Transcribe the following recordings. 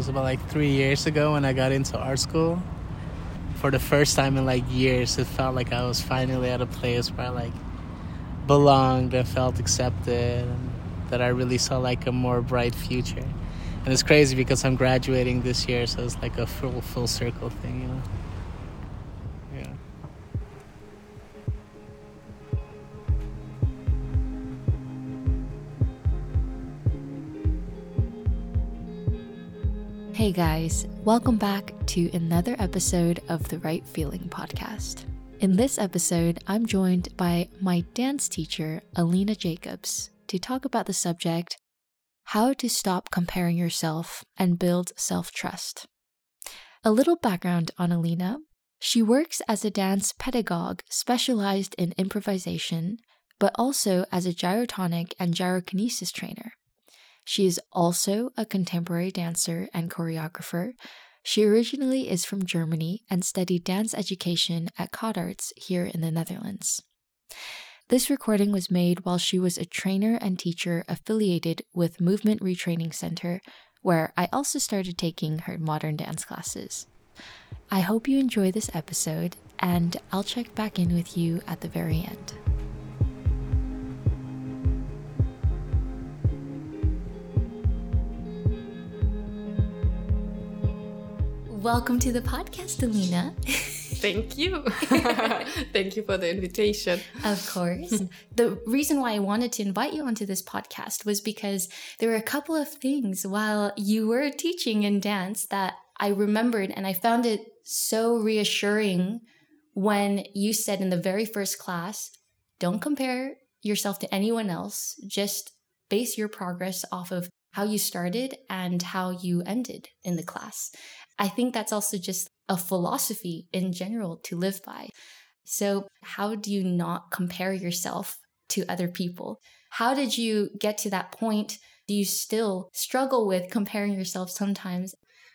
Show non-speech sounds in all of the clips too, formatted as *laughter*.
was about like three years ago when I got into art school. For the first time in like years, it felt like I was finally at a place where I like belonged and felt accepted, and that I really saw like a more bright future. And it's crazy because I'm graduating this year, so it's like a full full circle thing, you know. Hey guys, welcome back to another episode of the Right Feeling podcast. In this episode, I'm joined by my dance teacher, Alina Jacobs, to talk about the subject How to Stop Comparing Yourself and Build Self Trust. A little background on Alina she works as a dance pedagogue specialized in improvisation, but also as a gyrotonic and gyrokinesis trainer. She is also a contemporary dancer and choreographer. She originally is from Germany and studied dance education at Codarts here in the Netherlands. This recording was made while she was a trainer and teacher affiliated with Movement Retraining Center, where I also started taking her modern dance classes. I hope you enjoy this episode, and I'll check back in with you at the very end. Welcome to the podcast, Alina. Thank you. *laughs* Thank you for the invitation. Of course. the reason why I wanted to invite you onto this podcast was because there were a couple of things while you were teaching in dance that I remembered and I found it so reassuring when you said in the very first class, don't compare yourself to anyone else, just base your progress off of how you started and how you ended in the class. I think that's also just a philosophy in general to live by. So, how do you not compare yourself to other people? How did you get to that point? Do you still struggle with comparing yourself sometimes?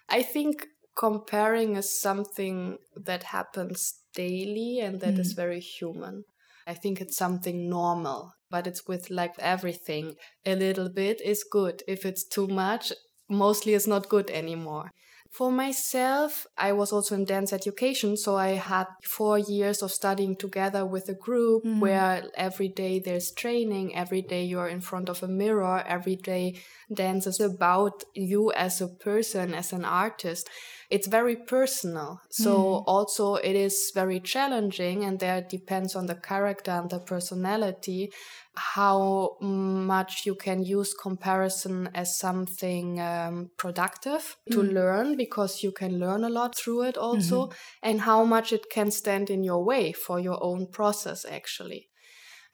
I think comparing is something that happens daily and that mm. is very human. I think it's something normal, but it's with like everything. A little bit is good. If it's too much, mostly it's not good anymore. For myself, I was also in dance education, so I had four years of studying together with a group mm. where every day there's training, every day you're in front of a mirror, every day dance is about you as a person, as an artist. It's very personal. So mm. also it is very challenging and there depends on the character and the personality how much you can use comparison as something um, productive to mm. learn because you can learn a lot through it also mm-hmm. and how much it can stand in your way for your own process actually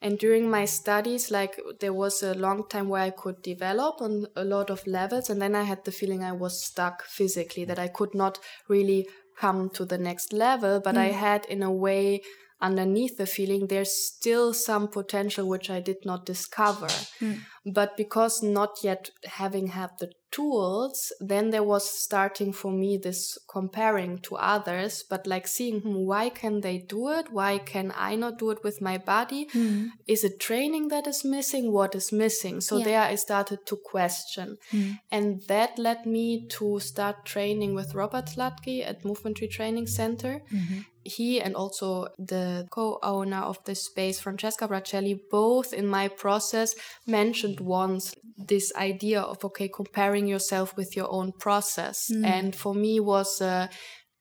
and during my studies like there was a long time where i could develop on a lot of levels and then i had the feeling i was stuck physically that i could not really come to the next level but mm. i had in a way underneath the feeling there's still some potential which i did not discover mm. but because not yet having had the tools then there was starting for me this comparing to others but like seeing hmm, why can they do it why can i not do it with my body mm. is it training that is missing what is missing so yeah. there i started to question mm. and that led me to start training with robert Sladky at movement retraining center mm-hmm he and also the co-owner of this space, Francesca Bracelli, both in my process mentioned once this idea of okay, comparing yourself with your own process. Mm. And for me was a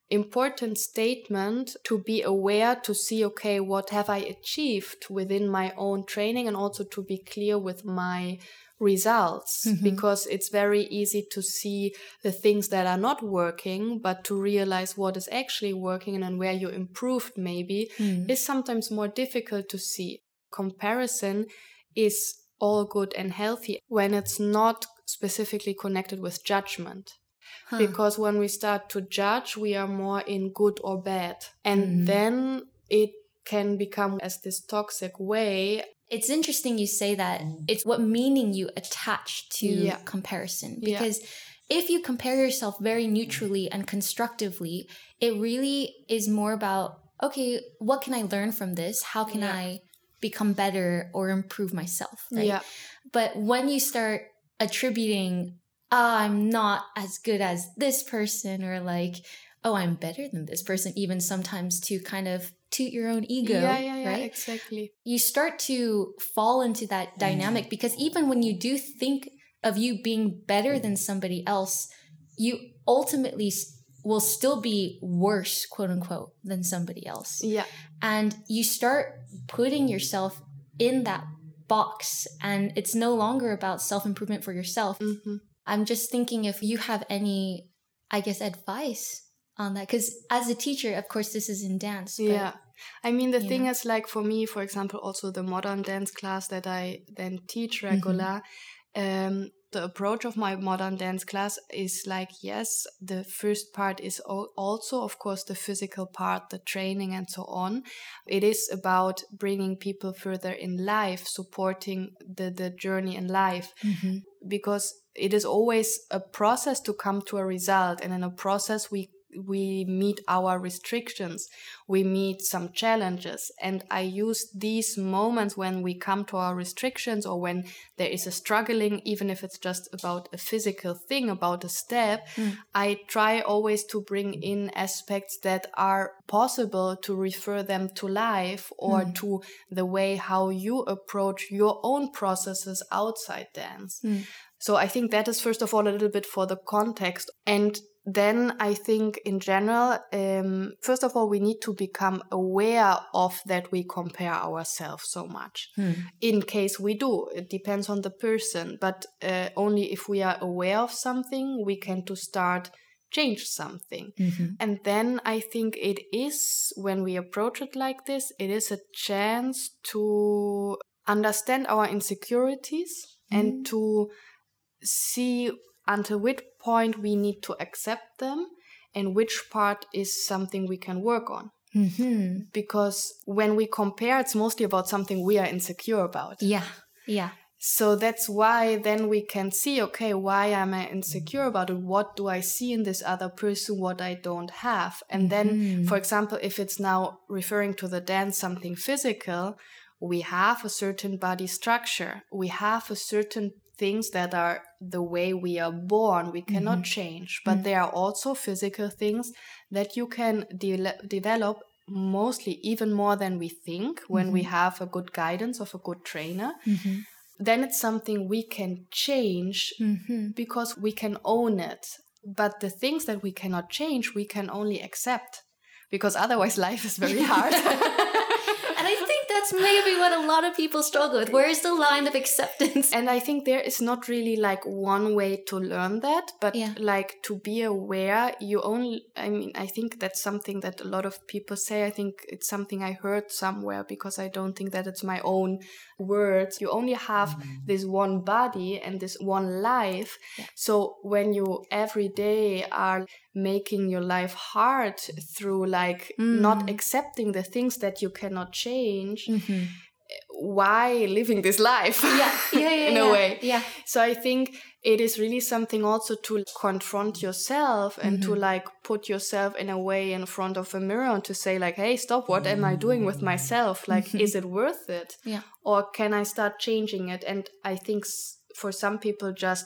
important statement to be aware to see okay, what have I achieved within my own training and also to be clear with my results mm-hmm. because it's very easy to see the things that are not working, but to realize what is actually working and where you improved maybe mm. is sometimes more difficult to see. Comparison is all good and healthy when it's not specifically connected with judgment. Huh. Because when we start to judge, we are more in good or bad. And mm. then it can become as this toxic way it's interesting you say that. Mm. It's what meaning you attach to yeah. comparison. Because yeah. if you compare yourself very neutrally and constructively, it really is more about, okay, what can I learn from this? How can yeah. I become better or improve myself? Right? Yeah. But when you start attributing oh, I'm not as good as this person or like, oh, I'm better than this person, even sometimes to kind of toot your own ego. Yeah, yeah, yeah, right? exactly. You start to fall into that dynamic because even when you do think of you being better than somebody else, you ultimately will still be worse, quote unquote, than somebody else. Yeah. And you start putting yourself in that box, and it's no longer about self improvement for yourself. hmm I'm just thinking if you have any, I guess, advice on that. Because as a teacher, of course, this is in dance. But Yeah. I mean, the you thing know. is, like for me, for example, also the modern dance class that I then teach Mm-hmm. regular, um, the approach of my modern dance class is like, yes, the first part is also, of course, the physical part, the training and so on. It is about bringing people further in life, supporting the, the journey in life Mhm. because it is always a process to come to a result and in a process we we meet our restrictions we meet some challenges and i use these moments when we come to our restrictions or when there is a struggling even if it's just about a physical thing about a step mm. i try always to bring in aspects that are possible to refer them to life or mm. to the way how you approach your own processes outside dance. Mm. So I think that is first of all a little bit for the context. And then I think in general, um, first of all, we need to become aware of that we compare ourselves so much. In case we do, it depends on the person, but uh, only if we are aware of something, we can to start change something. And then I think it is when we approach it like this, it is a chance to understand our insecurities and to see until which point we need to accept them and which part is something we can work on. Mhm. Because when we compare, it's mostly about something we are insecure about. Yeah. Yeah. So that's why then we can see, okay, why am I insecure about it? What do I see in this other person what I don't have? And then, for example, if it's now referring to the dance, something physical, we have a certain body structure. We have a certain things that are the way we are born. We cannot mm-hmm. change, but mm-hmm. there are also physical things that you can de- develop mostly even more than we think when we mm-hmm. have a good guidance of a good trainer then it's something we can change because we can own it. But the things that we cannot change, we can only accept because otherwise *laughs* life is very hard. *laughs* And I think that's maybe what a lot of people struggle with. Where is the line of acceptance? and I think there is not really like one way to learn that, but Yeah. like to be aware, you only, I mean, I think that's something that a lot of people say. I think it's something I heard somewhere because I don't think that it's my own words. You only have mm. this one body and this one life. So when you every day are making your life hard through like not mm. accepting the things that you cannot change, mm-hmm. eh, why living this life? Yeah, yeah, *laughs* yeah. in yeah. a way. Yeah. So I think it is really something also to confront yourself and Mm-hmm. to like put yourself in a way in front of a mirror and to say like, hey, stop, what am I doing with myself? Like, is *laughs* it worth it? Mm-hmm. Yeah. Or can I start changing it? And I think for some people, just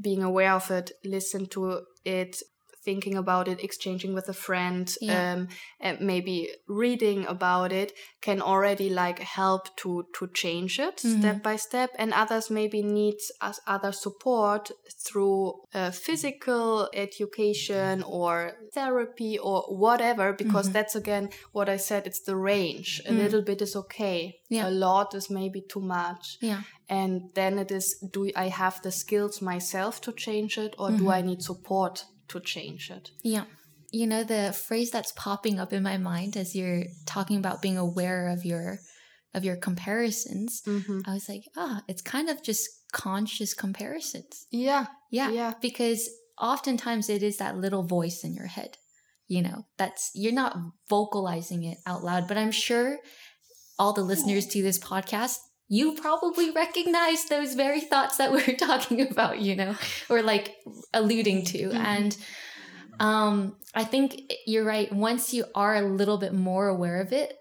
being aware of it, listen to it, thinking about it, exchanging with a friend, Yeah. um, and maybe reading about it can already like help to to change it Mm-hmm. step by step. And others maybe need us other support through uh, physical education or therapy or whatever, because Mm-hmm. that's again what I said. It's the range. A little bit is okay. Mm. Yeah. A lot is maybe too much Yeah. and then it is do i have the skills myself to change it or do i need support to change it Yeah. You know, the phrase that's popping up in my mind as you're talking about being aware of your of your comparisons, I was like, ah, it's kind of just conscious comparisons. yeah Yeah. Yeah. Because oftentimes it is that little voice in your head. You know, that's you're not vocalizing it out loud, but I'm sure all the listeners to this podcast, you probably recognize those very thoughts that *laughs* we're talking about, you know, or like alluding to. And um, I think you're right. Once you are a little bit more aware of it,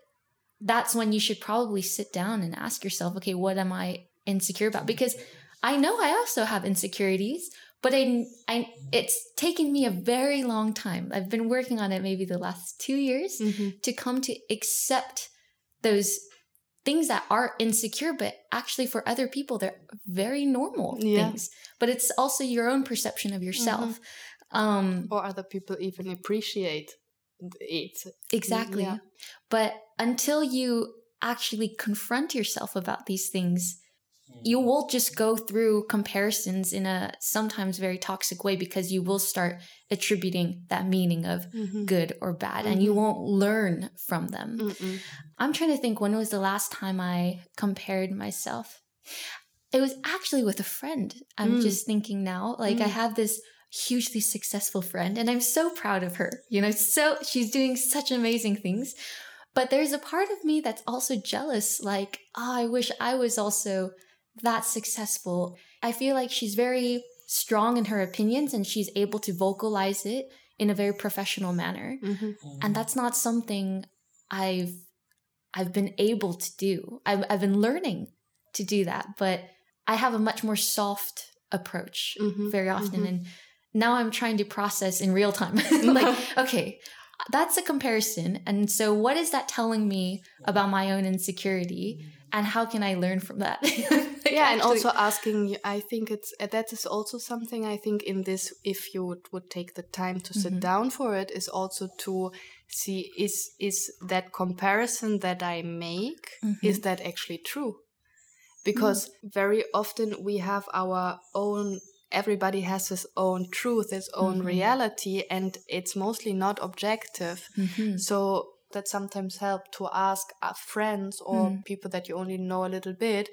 that's when you should probably sit down and ask yourself, okay, what am I insecure about? Because I know I also have insecurities, but I, I, it's taken me a very long time. I've been working on it maybe the last two years Mm-hmm. to come to accept those things that are insecure, but actually for other people, they're very normal Yeah. things. But it's also your own perception of yourself. Mm-hmm. Um, Or other people even appreciate it. exactly. Yeah. But until you actually confront yourself about these things, you will just go through comparisons in a sometimes very toxic way because you will start attributing that meaning of Mm-hmm. good or bad and you won't learn from them. Mm-mm. I'm trying to think when was the last time I compared myself? It was actually with a friend. I'm Mm. just thinking now. Like I Mm. have this hugely successful friend and I'm so proud of her. You know, so she's doing such amazing things. But there's a part of me that's also jealous like, oh, I wish I was also that successful. I feel like she's very strong in her opinions and she's able to vocalize it in a very professional manner Mm-hmm. and that's not something i've i've been able to do i've, I've been learning to do that but i have a much more soft approach Mhm, very often mhm. and now i'm trying to process in real time *laughs* like *laughs* okay that's a comparison and so what is that telling me about my own insecurity and how can i learn from that *laughs* *laughs* yeah and also asking i think it's uh, that is also something i think in this if you would, would take the time to sit Mhm. down for it is also to see is is that comparison that i make Mhm. is that actually true because very often we have our own everybody has his own truth his own Mhm. reality and it's mostly not objective Mhm. so that sometimes help to ask uh, friends or Mm. people that you only know a little bit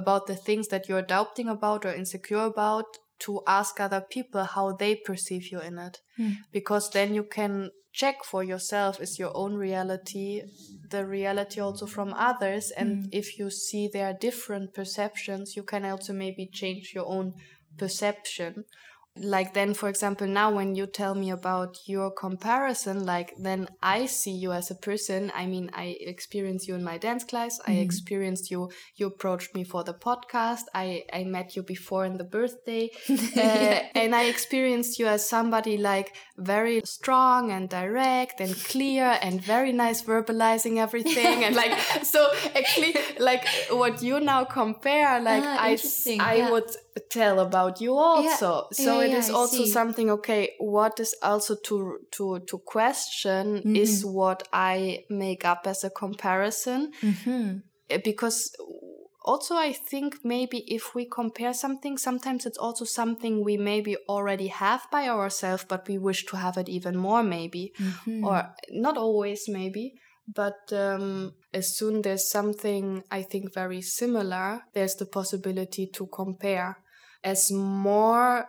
about the things that you're doubting about or insecure about to ask other people how they perceive you in it Mm. because then you can check for yourself is your own reality the reality also from others and Mm. if you see there are different perceptions you can also maybe change your own perception like then for example now when you tell me about your comparison like then i see you as a person. I mean i experienced you in my dance class. I Mhm. experienced you you approached me for the podcast. I i met you before in the birthday. *laughs* Uh, and i experienced you as somebody like very strong and direct and clear and very nice verbalizing everything and like *laughs* so actually like what you now compare like Ah, i i yeah. would tell about you also. So Yeah, it is I also see. something okay what is also to to to question is Mm-hmm. what i make up as a comparison Mhm. Uh, because also i think maybe if we compare something sometimes it's also something we maybe already have by ourselves but we wish to have it even more maybe Mhm. or not always maybe but um, as soon there's something i think very similar there's the possibility to compare as more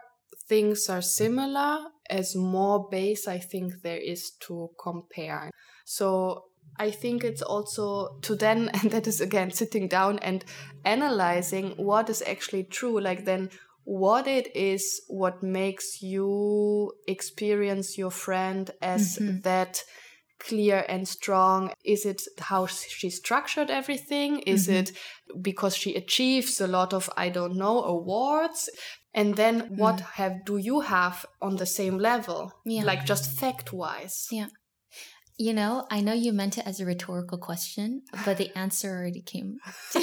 things are similar as more base i think there is to compare. So i think it's also to then *laughs* and that is again sitting down and analyzing what is actually true like then what it is what makes you experience your friend as Mhm. that clear and strong. Is it how she structured everything? Is Mhm. it because she achieves a lot of i don't know awards and then what have do you have on the same level Yeah. like just fact wise Yeah. You know, I know you meant it as a rhetorical question, but the answer already came. *laughs* *laughs*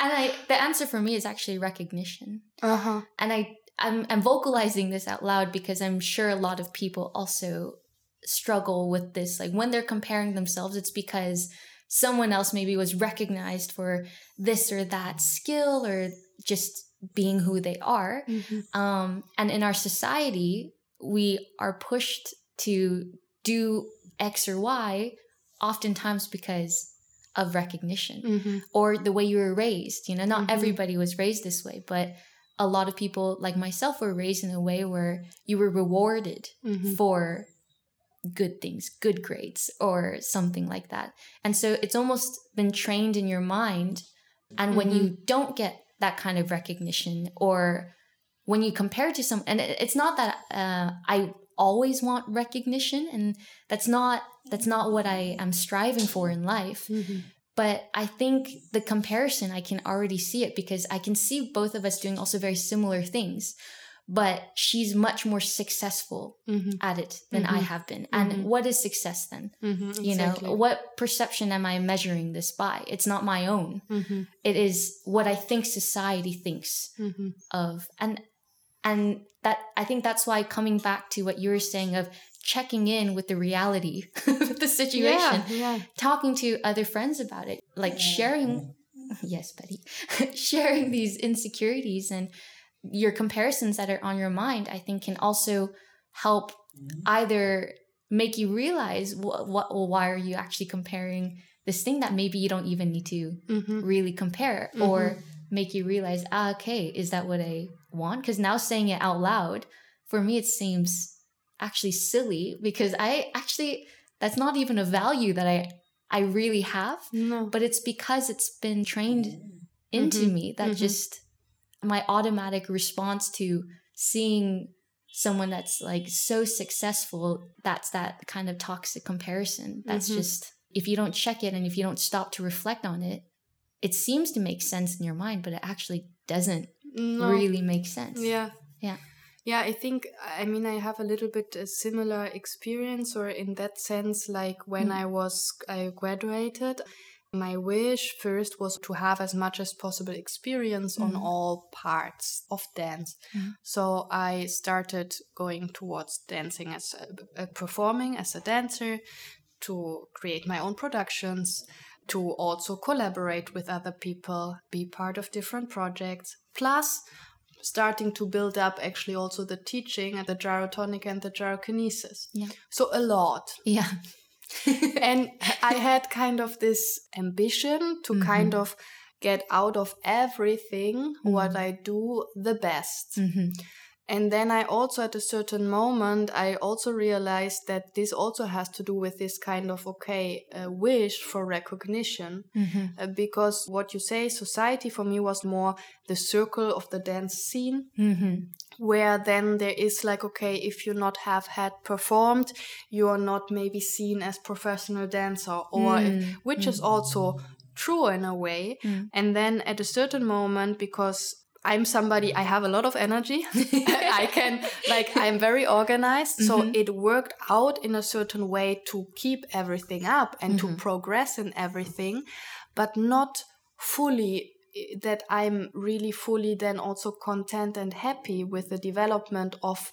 and I the answer for me is actually recognition. uh-huh And I I'm I'm vocalizing this out loud because I'm sure a lot of people also struggle with this. Like when they're comparing themselves, it's because someone else maybe was recognized for this or that skill or just being who they are. Um, and in our society, we are pushed to do X or Y, oftentimes because of recognition Mm-hmm. or the way you were raised. You know, not Mhm. everybody was raised this way, but a lot of people, like myself, were raised in a way where you were rewarded Mm-hmm. for good things, good grades, or something like that. And so it's almost been trained in your mind. And when you don't get that kind of recognition, or when you compare to some, and it's not that uh, I always want recognition, and that's not that's not what I am striving for in life. Mm-hmm. But I think the comparison, I can already see it because I can see both of us doing also very similar things. But she's much more successful Mm-hmm. at it than I have been. And what is success then? Mm-hmm. You know, what perception am I measuring this by? It's not my own. Mm-hmm. It is what I think society thinks Mm-hmm. of. And and that I think that's why coming back to what you were saying of checking in with the reality *laughs* of the situation, Yeah, yeah. talking to other friends about it, like sharing yes, Betty. *laughs* sharing these insecurities and your comparisons that are on your mind, I think can also help either make you realize what, what well, why are you actually comparing this thing that maybe you don't even need to Mm-hmm. really compare or make you realize ah, okay is that what i want because now saying it out loud for me it seems actually silly because i actually that's not even a value that i i really have No. but it's because it's been trained into Mhm. me that Mhm. just my automatic response to seeing someone that's like so successful that's that kind of toxic comparison that's Mhm. just if you don't check it and if you don't stop to reflect on it it seems to make sense in your mind but it actually doesn't No. really make sense Yeah. Yeah. Yeah, I think, I mean, I have a little bit a similar experience, or in that sense, like when Mm. I was, I graduated, my wish first was to have as much as possible experience on Mm. all parts of dance. Mm. So I started going towards dancing as a, a performing as a dancer, to create my own productions, to also collaborate with other people, be part of different projects, plus starting to build up actually also the teaching and the gyrotonic and the gyrokinesis. Yeah. So a lot. yeah *laughs* and I had kind of this ambition to kind of get out of everything what I do the best. Mhm. And then I also, at a certain moment, I also realized that this also has to do with this kind of, okay, uh, wish for recognition. Mhm. Uh, because what you say, society for me was more the circle of the dance scene, Mhm. Where then there is like, okay, if you not have had performed, you are not maybe seen as professional dancer, or hmm. if, which is hmm. also true in a way. Hmm. And then at a certain moment, because I'm somebody, I have a lot of energy. *laughs* I can, like, I'm very organized. So mm-hmm. it worked out in a certain way to keep everything up and to mm-hmm. progress in everything, but not fully that I'm really fully then also content and happy with the development of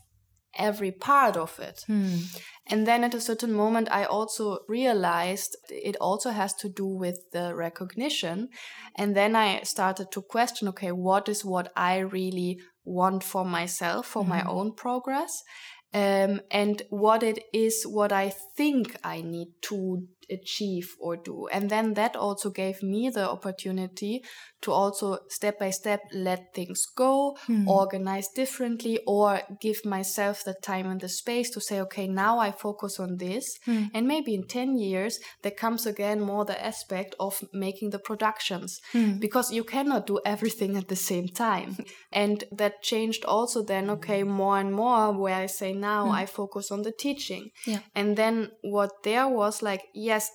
every part of it. Hmm. And then at a certain moment, I also realized it also has to do with the recognition. And then I started to question okay, what is what I really want for myself, for my own progress? Um, and what it is, what I think I need to achieve or do. And then that also gave me the opportunity to also step by step let things go, hmm. organize differently, or give myself the time and the space to say, okay, now I focus on this. Hmm. And maybe in 10 years, there comes again more the aspect of making the productions hmm. because you cannot do everything at the same time. *laughs* And that changed also then, okay, more and more where I say now I focus on the teaching. Yeah. And then what there was like,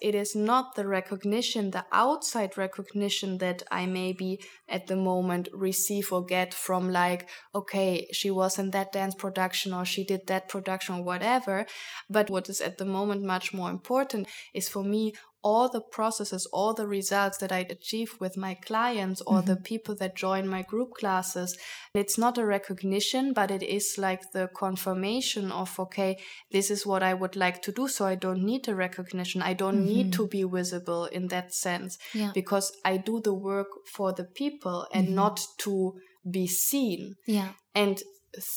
it is not the recognition, the outside recognition that I maybe at the moment receive or get from like, okay, she was in that dance production or she did that production or whatever. But what is at the moment much more important is for me all the processes, all the results that I achieve with my clients or the mm-hmm. people that join my group classes. It's not a recognition, but it is like the confirmation of, okay, this is what I would like to do. So I don't need a recognition. I don't need mm-hmm. to be visible in that sense Yeah. because I do the work for the people and mm-hmm. not to be seen. Yeah. And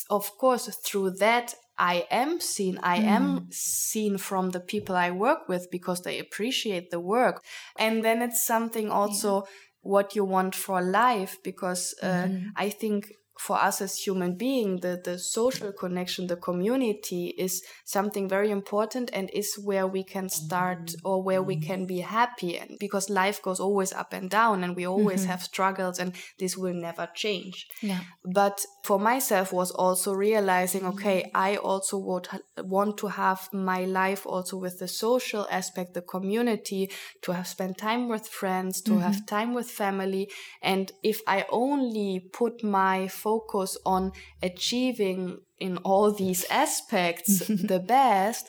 of course, through that, I am seen. I am seen from the people I work with because they appreciate the work. And then it's something also what you want for life because uh, I think for us as human being the, the social connection the community is something very important and is where we can start or where we can be happy and because life goes always up and down and we always mm-hmm. have struggles and this will never change yeah but for myself was also realizing okay i also would want to have my life also with the social aspect the community to have spent time with friends to mm-hmm. have time with family and if i only put my focus on achieving in all these aspects *laughs* the best,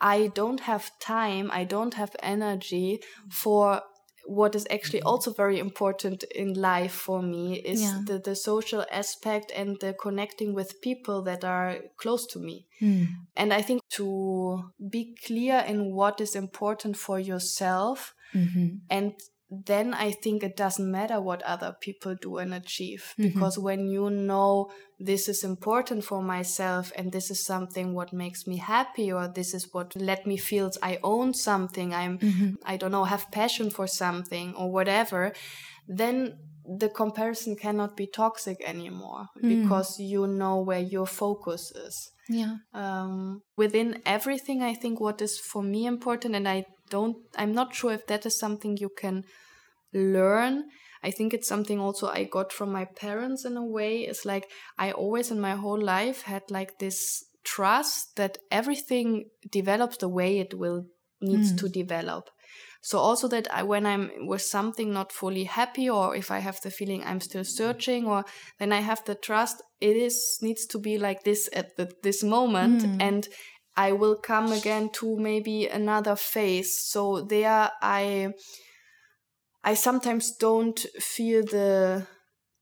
I don't have time, I don't have energy for what is actually also very important in life for me is yeah. the, the social aspect and the connecting with people that are close to me. Mm. And I think to be clear in what is important for yourself mm-hmm. and then I think it doesn't matter what other people do and achieve mm-hmm. because when you know this is important for myself and this is something what makes me happy or this is what let me feel I own something I'm mm-hmm. I don't know have passion for something or whatever then the comparison cannot be toxic anymore mm. because you know where your focus is. Yeah. Um, within everything I think what is for me important and I don't i'm not sure if that is something you can learn. I think it's something also i got from my parents in a way. It's like i always in my whole life had like this trust that everything develops the way it will needs mm. to develop so also that I, when i'm with something not fully happy or if i have the feeling i'm still searching or then i have the trust it is needs to be like this at the, this moment mm. and I will come again to maybe another phase. So there I I sometimes don't feel the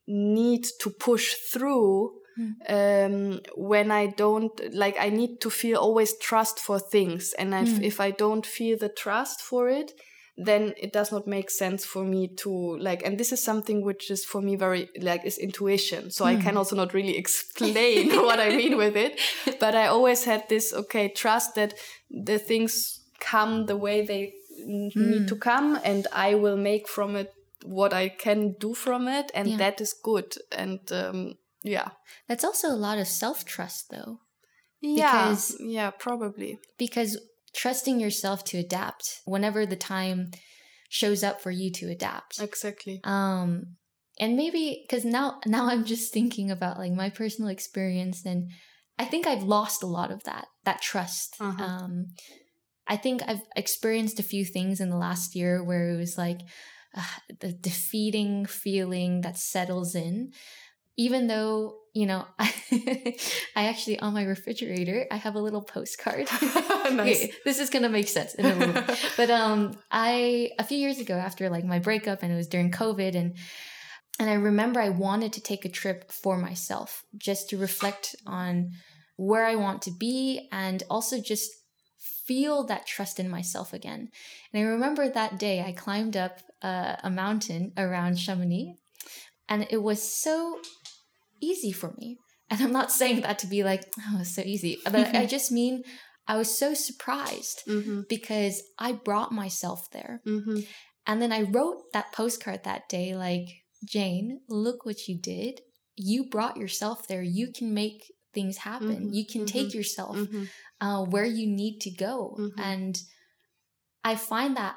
need to push through mm. um, when I don't like I need to feel always trust for things and mm. if I don't feel the trust for it then it does not make sense for me to like and this is something which is for me very like is intuition so mm. i can hmm. also not really *laughs* explain *laughs* what i mean with it but i always had this okay trust that the things come the way they mm. need to hmm. come and i will make from it what i can do from it and yeah. that is good and um, yeah that's also a lot of self-trust though yeah because, yeah probably because trusting yourself to adapt whenever the time shows up for you to adapt. Exactly. Um and maybe cuz now now I'm just thinking about like my personal experience and I think I've lost a lot of that that trust. Uh-huh. Um I think I've experienced a few things in the last year where it was like uh, the defeating feeling that settles in even though you know, I, *laughs* I actually on my refrigerator I have a little postcard. *laughs* nice. okay, this is gonna make sense in a bit. *laughs* But um, I a few years ago after like my breakup and it was during COVID and and I remember I wanted to take a trip for myself just to reflect on where I want to be and also just feel that trust in myself again. And I remember that day I climbed up uh, a mountain around Chamonix and it was so easy for me. And I'm not saying that to be like, *laughs* oh, it's so easy. But I *laughs* just mean I was so surprised mm-hmm. because I brought myself there. Mm-hmm. And then I wrote that postcard that day like, Jane, look what you did. You brought yourself there. You can make things happen. Mm-hmm. You can take mm-hmm. yourself mm-hmm. uh, where you need to go. Mm-hmm. And I find that,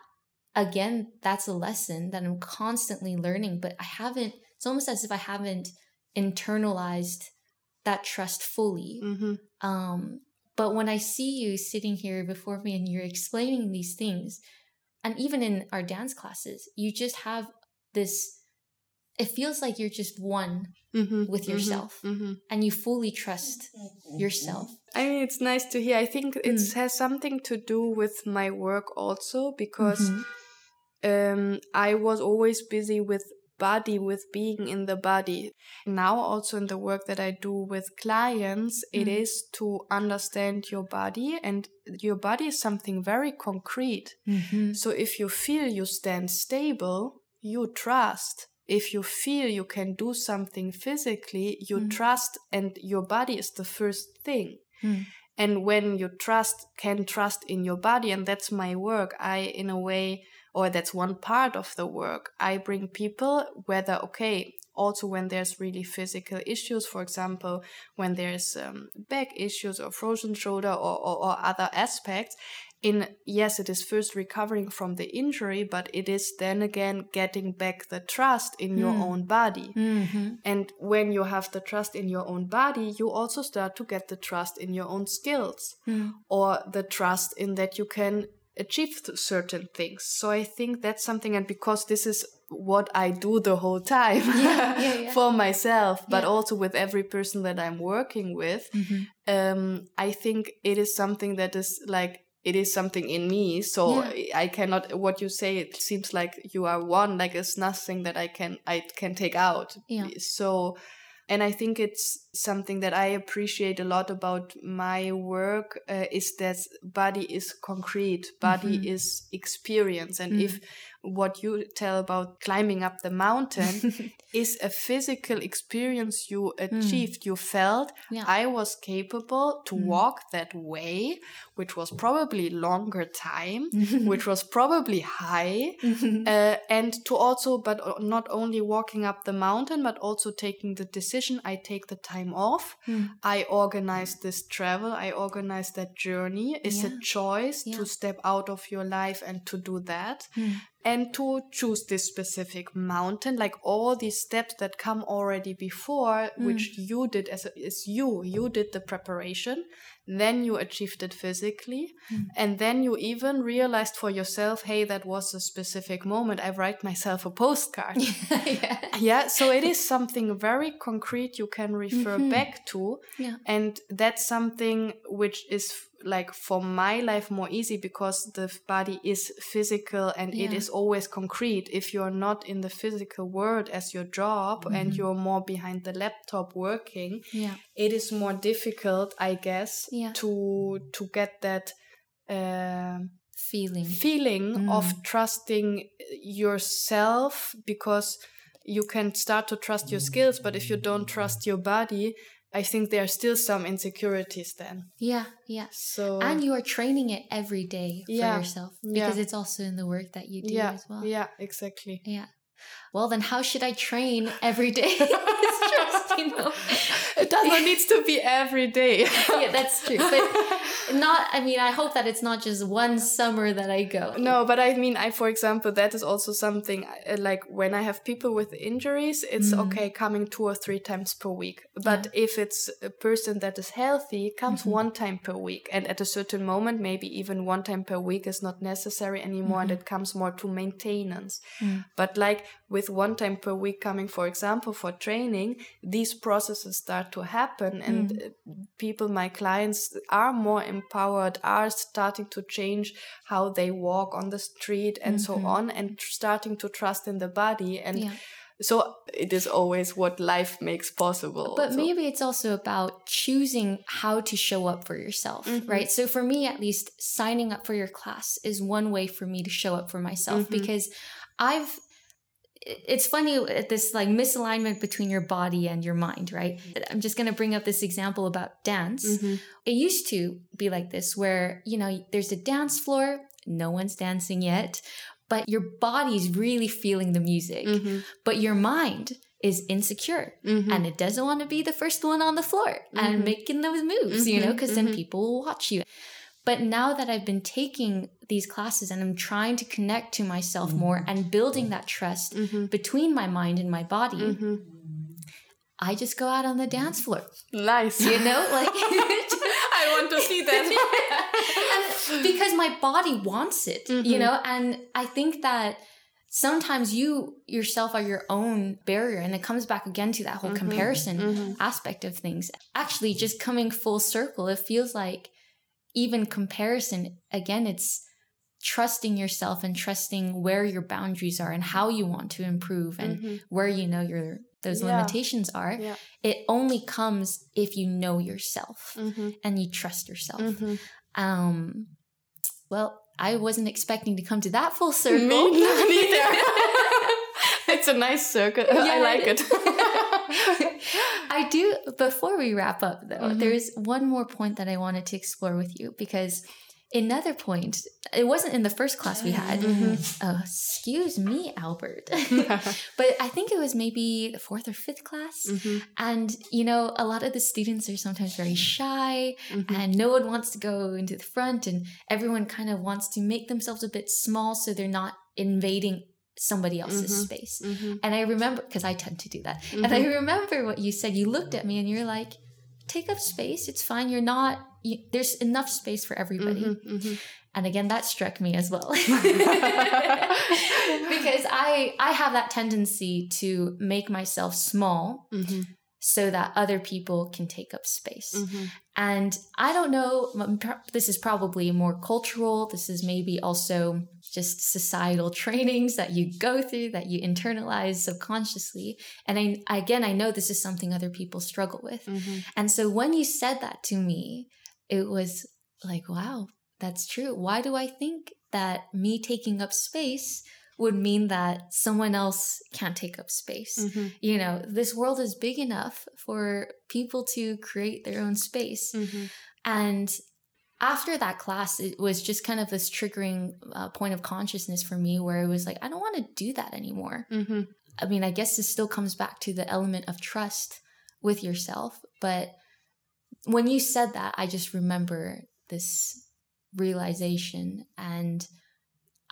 again, that's a lesson that I'm constantly learning, but I haven't, it's almost as if I haven't internalized that trust fully. Mm-hmm. Um, but when I see you sitting here before me and you're explaining these things, and even in our dance classes, you just have this. It feels like you're just one mm-hmm, with mm-hmm, yourself, mm-hmm, and you fully trust yourself. I mean, it's nice to hear. I think it mm. has something to do with my work also because mm-hmm. um, I was always busy with body with being in the body. Now, also in the work that I do with clients, mm. it is to understand your body, and your body is something very concrete. Mm-hmm. So, if you feel you stand stable, you trust. If you feel you can do something physically, you mm. trust, and your body is the first thing. Mm. And when you trust, can trust in your body, and that's my work, I, in a way, or that's one part of the work. I bring people, whether, okay, also when there's really physical issues, for example, when there's um, back issues or frozen shoulder or, or, or other aspects, in yes it is first recovering from the injury but it is then again getting back the trust in your Mm. own body Mm-hmm. and when you have the trust in your own body you also start to get the trust in your own skills Mm. or the trust in that you can achieve th- certain things so i think that's something and because this is what i do the whole time Yeah, yeah, *laughs* yeah. for myself but Yeah. also with every person that i'm working with Mhm. um, I think it is something that is like it is something in me. So I cannot. What you say, it seems like you are one. Like it's nothing that I can I can take out. Yeah. So, and I think it's something that I appreciate a lot about my work uh, is that body is concrete, body Mhm. is experience, and Mm. if what you tell about climbing up the mountain *laughs* is a physical experience you achieved, you felt Mm. Yeah. I was capable to Mm. walk that way, which was probably longer time, *laughs* which was probably high, *laughs* uh, and to also, but not only walking up the mountain, but also taking the decision. I take the time off. Mm. I organize this travel. I organize that journey. It's Yeah. a choice Yeah. to step out of your life and to do that Mm. And to choose this specific mountain like all these steps that come already before Mm. which you did as a, is you you did the preparation then you achieved it physically Mm. and then you even realized for yourself hey that was a specific moment i write myself a postcard *laughs* yeah. yeah so it is something very concrete you can refer Mhm. back to Yeah. and that's something which is like for my life more easy because the body is physical and it Yeah. is always concrete if you're not in the physical world as your job and Mhm. you're more behind the laptop working Yeah. it is more difficult i guess Yeah. to to get that um Feeling. feeling Mm. of trusting yourself because you can start to trust your skills but if you don't trust your body i think there are still some insecurities then Yeah. Yeah. so And you are training it every day for Yeah. yourself Yeah. because it's also in the work that you do yeah as well. yeah exactly Yeah. Well, then how should I train every day? *laughs* Just, *laughs* you know. it doesn't need to be every day *laughs* yeah, that's true. But not, I mean, I hope that it's not just one summer that I go. No, but I mean, I for example, that is also something uh, like when I have people with injuries, it's Mm. okay coming two or three times per week. But if it's a person that is healthy, comes Mhm. one time per week, and at a certain moment, maybe even one time per week is not necessary anymore, and it comes more to maintenance. Mm. But like with one time per week coming, for example, for training, these processes start to happen, and Mm. uh, people, my clients, are more empowered, are starting to change how they walk on the street and so Mhm. on, and tr- starting to trust in the body. And Yeah. so it is always what life makes possible. But So- maybe it's also about choosing how to show up for yourself, Mhm. right? So for me, at least, signing up for your class is one way for me to show up for myself Mhm. because I've. It's funny uh, this like misalignment between your body and your mind, right? I'm just gonna bring up this example about dance. Mhm. It used to be like this, where you know there's a dance floor, no one's dancing yet, but your body's really feeling the music, Mhm. but your mind is insecure Mhm. and it doesn't want to be the first one on the floor and Mhm. making those moves, you know, because then mhm. people will watch you. But now that I've been taking these classes and I'm trying to connect to myself more and building that trust Mhm. between my mind and my body, Mhm. I just go out on the dance floor. Nice. You know, *laughs* like *laughs* I want to see that. *laughs* and because my body wants it, you Mhm. know, and I think that sometimes you yourself are your own barrier and it comes back again to that whole Mhm. comparison Mhm. aspect of things. Actually, just coming full circle, it feels like even comparison, again, it's trusting yourself and trusting where your boundaries are and how you want to improve and Mhm. where you know your those Yeah. limitations are. Yeah. It only comes if you know yourself Mhm. and you trust yourself. Mhm. Um well, I wasn't expecting to come to that full circle. Me neither. *laughs* *laughs* it's a nice circle. I like it. *laughs* I do. Before we wrap up, though, Mhm. there's one more point that I wanted to explore with you because another point, it wasn't in the first class we had. Mm-hmm. Uh, excuse me, Albert. *laughs* *laughs* but I think it was maybe the fourth or fifth class. Mm-hmm. And, you know, a lot of the students are sometimes very shy Mm-hmm. and no one wants to go into the front and everyone kind of wants to make themselves a bit small so they're not invading somebody else's Mhm. space. Mm-hmm. And I remember, because I tend to do that. And I remember what you said. You looked at me and you're like, take up space. It's fine. You're not, you, there's enough space for everybody. Mm-hmm. And again, that struck me as well. *laughs* *laughs* because I, I have that tendency to make myself small Mm-hmm. So that other people can take up space. Mm-hmm. And I don't know, this is probably more cultural. This is maybe also just societal *laughs* trainings that you go through, that you internalize subconsciously. And I, again, I know this is something other people struggle with. Mm-hmm. And so when you said that to me, it was like, wow, that's true. Why do I think that me taking up space would mean that someone else can't take up space? Mm-hmm. You know, this world is big enough for people to create their own space. Mm-hmm. And after that class, it was just kind of this triggering uh, point of consciousness for me where it was like, I don't want to do that anymore. Mm-hmm. I mean, I guess this still comes back to the element of trust with yourself. But when you said that, I just remember this realization. And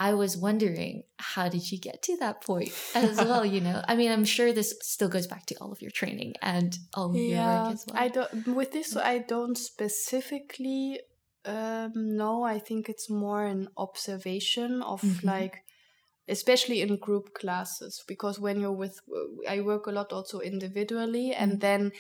I was wondering, how did you get to that point as well? You know, I mean, I'm sure this still goes back to all of your training and all of your work as well. I don't. With this, I don't specifically um, know. I think it's more an observation of Mhm. like, especially in group classes, because when you're with, I work a lot also individually, and Mhm. then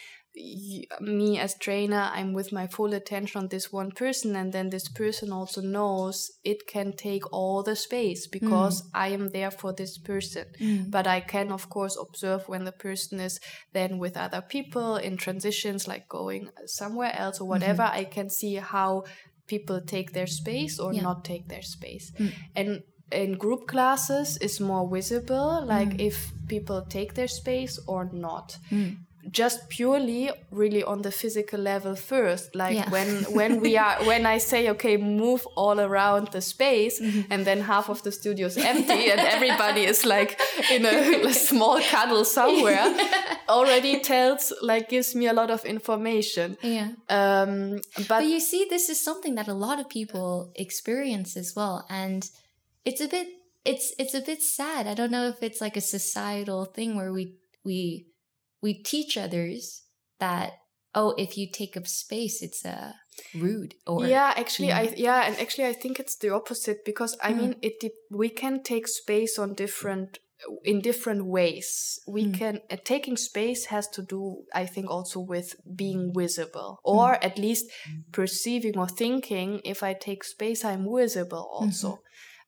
me as trainer, I'm with my full attention on this one person, and then this person also knows it can take all the space because I am there for this person Mm. but I can of course observe when the person is then with other people in transitions like going somewhere else or whatever I can see how people take their space or Yeah. not take their space Mm. and in group classes is more visible like Mm. if people take their space or not Mm. Just purely really on the physical level first like Yeah. when when we are *laughs* when i say okay move all around the space Mm-hmm. and then half of the studio is empty and everybody is like in a, *laughs* a small cuddle somewhere *laughs* already tells like gives me a lot of information Yeah. um But but you see, this is something that a lot of people experience as well, and it's a bit it's it's a bit sad. I don't know if it's like a societal thing where we we we teach others that oh, if you take up space, it's uh, rude or yeah actually i yeah and actually i think it's the opposite because i Mm. mean it we can take space on different in different ways we Mm. can uh, taking space has to do i think also with being visible Mm. or at least perceiving or thinking if i take space i'm visible also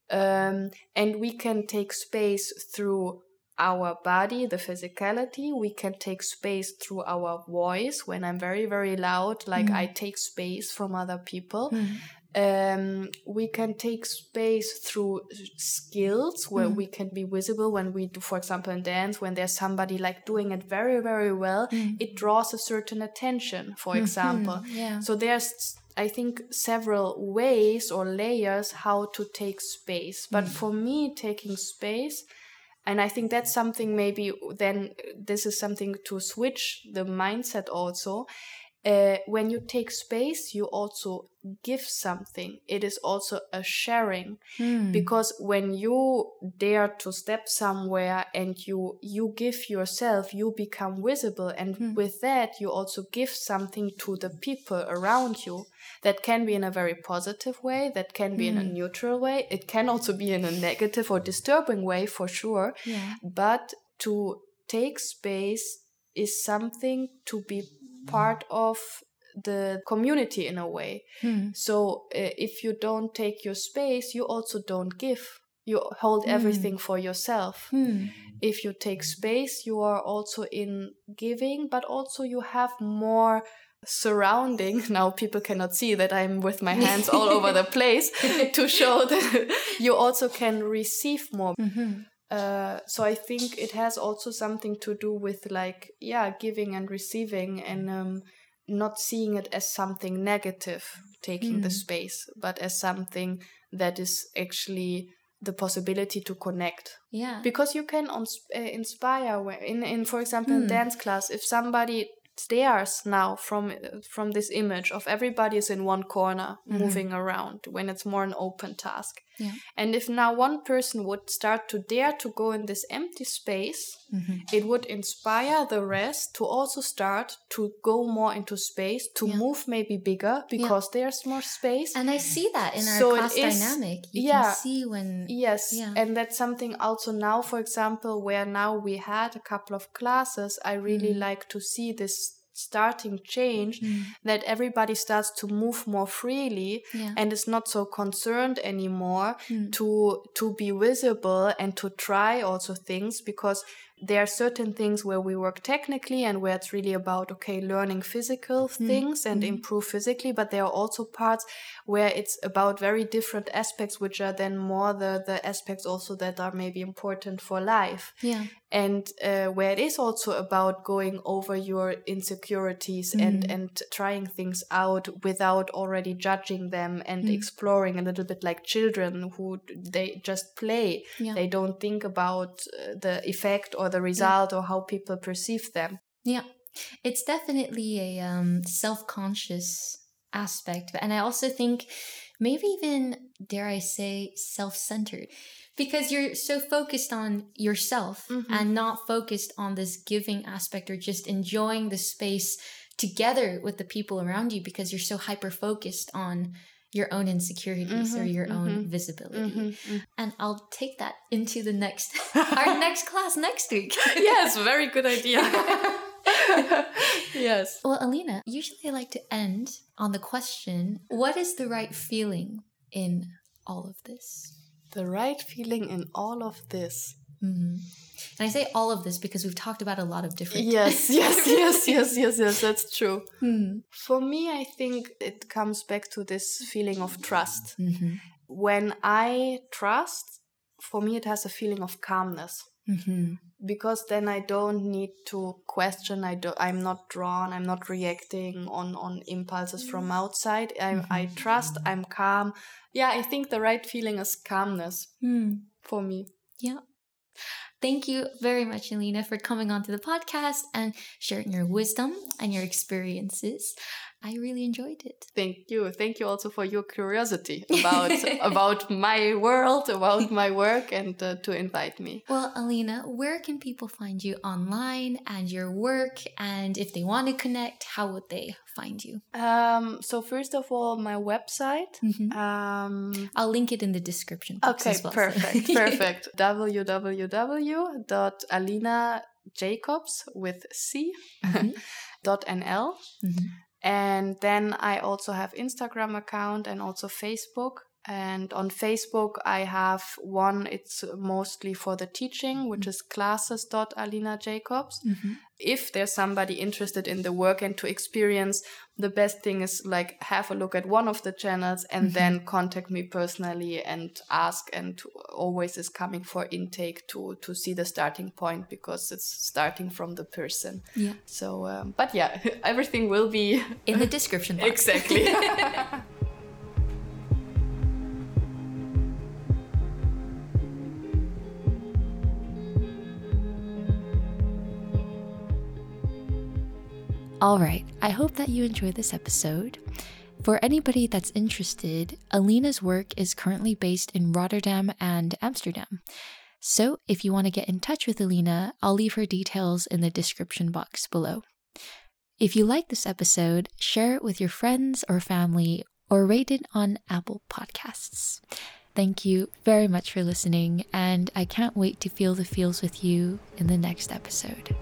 Mm-hmm. um, and we can take space through our body, the physicality. We can take space through our voice. When I'm very, very loud, like Mm. I take space from other people. Mm. Um, we can take space through skills where Mm. we can be visible when we do, for example, in dance, when there's somebody like doing it very, very well, Mm. it draws a certain attention, for example. Yeah. So there's, I think, several ways or layers how to take space. But for me, taking space, and I think that's something maybe then this is something to switch the mindset also. Uh, when you take space, you also give something. It is also a sharing Mm. because when you dare to step somewhere and you you give yourself you become visible and Hmm. with that you also give something to the people around you that can be in a very positive way that can be in a Hmm. neutral way it can also be in a negative or disturbing way for sure yeah. but to take space is something to be part of the community in a way Mm. so uh, if you don't take your space, you also don't give. You hold Mm. everything for yourself. Mm. If you take space, you are also in giving, but also you have more surrounding. *laughs* Now people cannot see that I'm with my *laughs* hands all over the place *laughs* to show that you also can receive more. mm-hmm. Uh, so I think it has also something to do with like yeah, giving and receiving and um, not seeing it as something negative taking the space, but as something that is actually the possibility to connect Yeah. because you can uh, inspire in in for example in dance class if somebody stares now from from this image of everybody is in one corner moving around when it's more an open task Mm-hmm. Yeah. and if now one person would start to dare to go in this empty space Mm-hmm. it would inspire the rest to also start to go more into space to Yeah. move maybe bigger because there's more space And I see that in our So class is- dynamic. You yeah. can see when Yes, Yeah. and that's something also now, for example, where now we had a couple of classes, I really Mm. like to see this starting change Mm. that everybody starts to move more freely Yeah. and is not so concerned anymore Mm. to to be visible and to try also things because there are certain things where we work technically and where it's really about okay learning physical Mm. things and improve physically but there are also parts where it's about very different aspects which are then more the the aspects also that are maybe important for life yeah. And uh, where it is also about going over your insecurities and Mm. and trying things out without already judging them and Mm. exploring a little bit like children who they just play Yeah. they don't think about uh, the effect or the result or how people perceive them Yeah, it's definitely a um, self conscious aspect. And I also think maybe even, dare I say, self centered. Because you're so focused on yourself Mhm. and not focused on this giving aspect or just enjoying the space together with the people around you because you're so hyper focused on your own insecurities or Mhm, your own mhm, visibility. Mhm, And I'll take that into the next, *laughs* our next class next week. *laughs* yes very good idea *laughs* yes Well, Alina, usually I like to end on the question what is the right feeling in all of this? The right feeling in all of this hmm And I say all of this because we've talked about a lot of different. Things. Yes yes *laughs* yes yes yes yes that's true Hmm. For me, I think it comes back to this feeling of trust. Mm-hmm. When I trust, for me, it has a feeling of calmness Mm-hmm. because then I don't need to question. I do, I'm not drawn. I'm not reacting on on impulses from outside. I I trust. I'm calm. Yeah, I think the right feeling is calmness Hmm. for me. Yeah. Thank you very much, Alina, for coming onto the podcast and sharing your wisdom and your experiences. I really enjoyed it. Thank you. Thank you also for your curiosity about *laughs* about my world, about my work, and uh, to invite me. Well, Alina, where can people find you online and your work? And if they want to connect, how would they find you? Um, so first of all, my website. Mhm. Um, I'll link it in the description box okay, well. so- perfect, *laughs* perfect. www.alinajacobs with C Mhm. *laughs* dot nl, Mhm. And then I also have Instagram account and also Facebook. And on Facebook, I have one. It's mostly for the teaching, which is classes.alinajacobs. Mhm. if there's somebody interested in the work and to experience the best thing is like have a look at one of the channels and Mhm. then contact me personally and ask and always is coming for intake to to see the starting point because it's starting from the person Yeah. so um, but yeah *laughs* everything will be In the description box. *laughs* exactly *laughs* All right, I hope that you enjoyed this episode. For anybody that's interested, Alina's work is currently based in Rotterdam and Amsterdam. So if you want to get in touch with Alina, I'll leave her details in the description box below. If you like this episode, share it with your friends or family or rate it on Apple Podcasts. Thank you very much for listening, and I can't wait to feel the feels with you in the next episode.